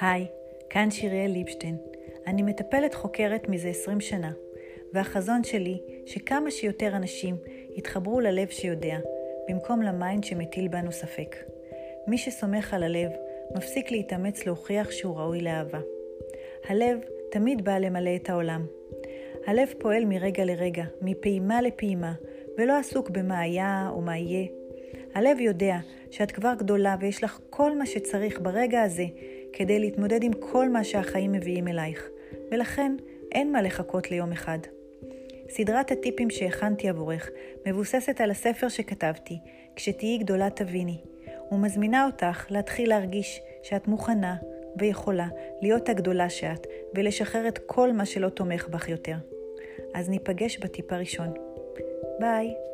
היי, כאן שיריאל ליבשטיין. אני מטפלת חוקרת מזה 20 שנה, והחזון שלי שכמה שיותר אנשים יתחברו ללב שיודע, במקום ל mind שמטיל בנו ספק. מי שסומך על הלב, מפסיק להתאמץ להוכיח שהוא ראוי לאהבה. הלב תמיד בא למלא את העולם. הלב פועל מרגע לרגע, מפעימה לפעימה, ולא עסוק במה היה או מה יהיה. הלב יודע שאת כבר גדולה ויש לך כל מה שצריך ברגע הזה כדי להתמודד עם כל מה שהחיים מביאים אלייך, ולכן אין מה לחכות ליום אחד. סדרת הטיפים שהכנתי עבורך מבוססת על הספר שכתבתי, כשתהיי גדולה תביני, ומזמינה אותך להתחיל להרגיש שאת מוכנה ויכולה להיות הגדולה שאת, ולשחרר את כל מה שלא תומך בך יותר. אז ניפגש בטיפ הראשון. ביי.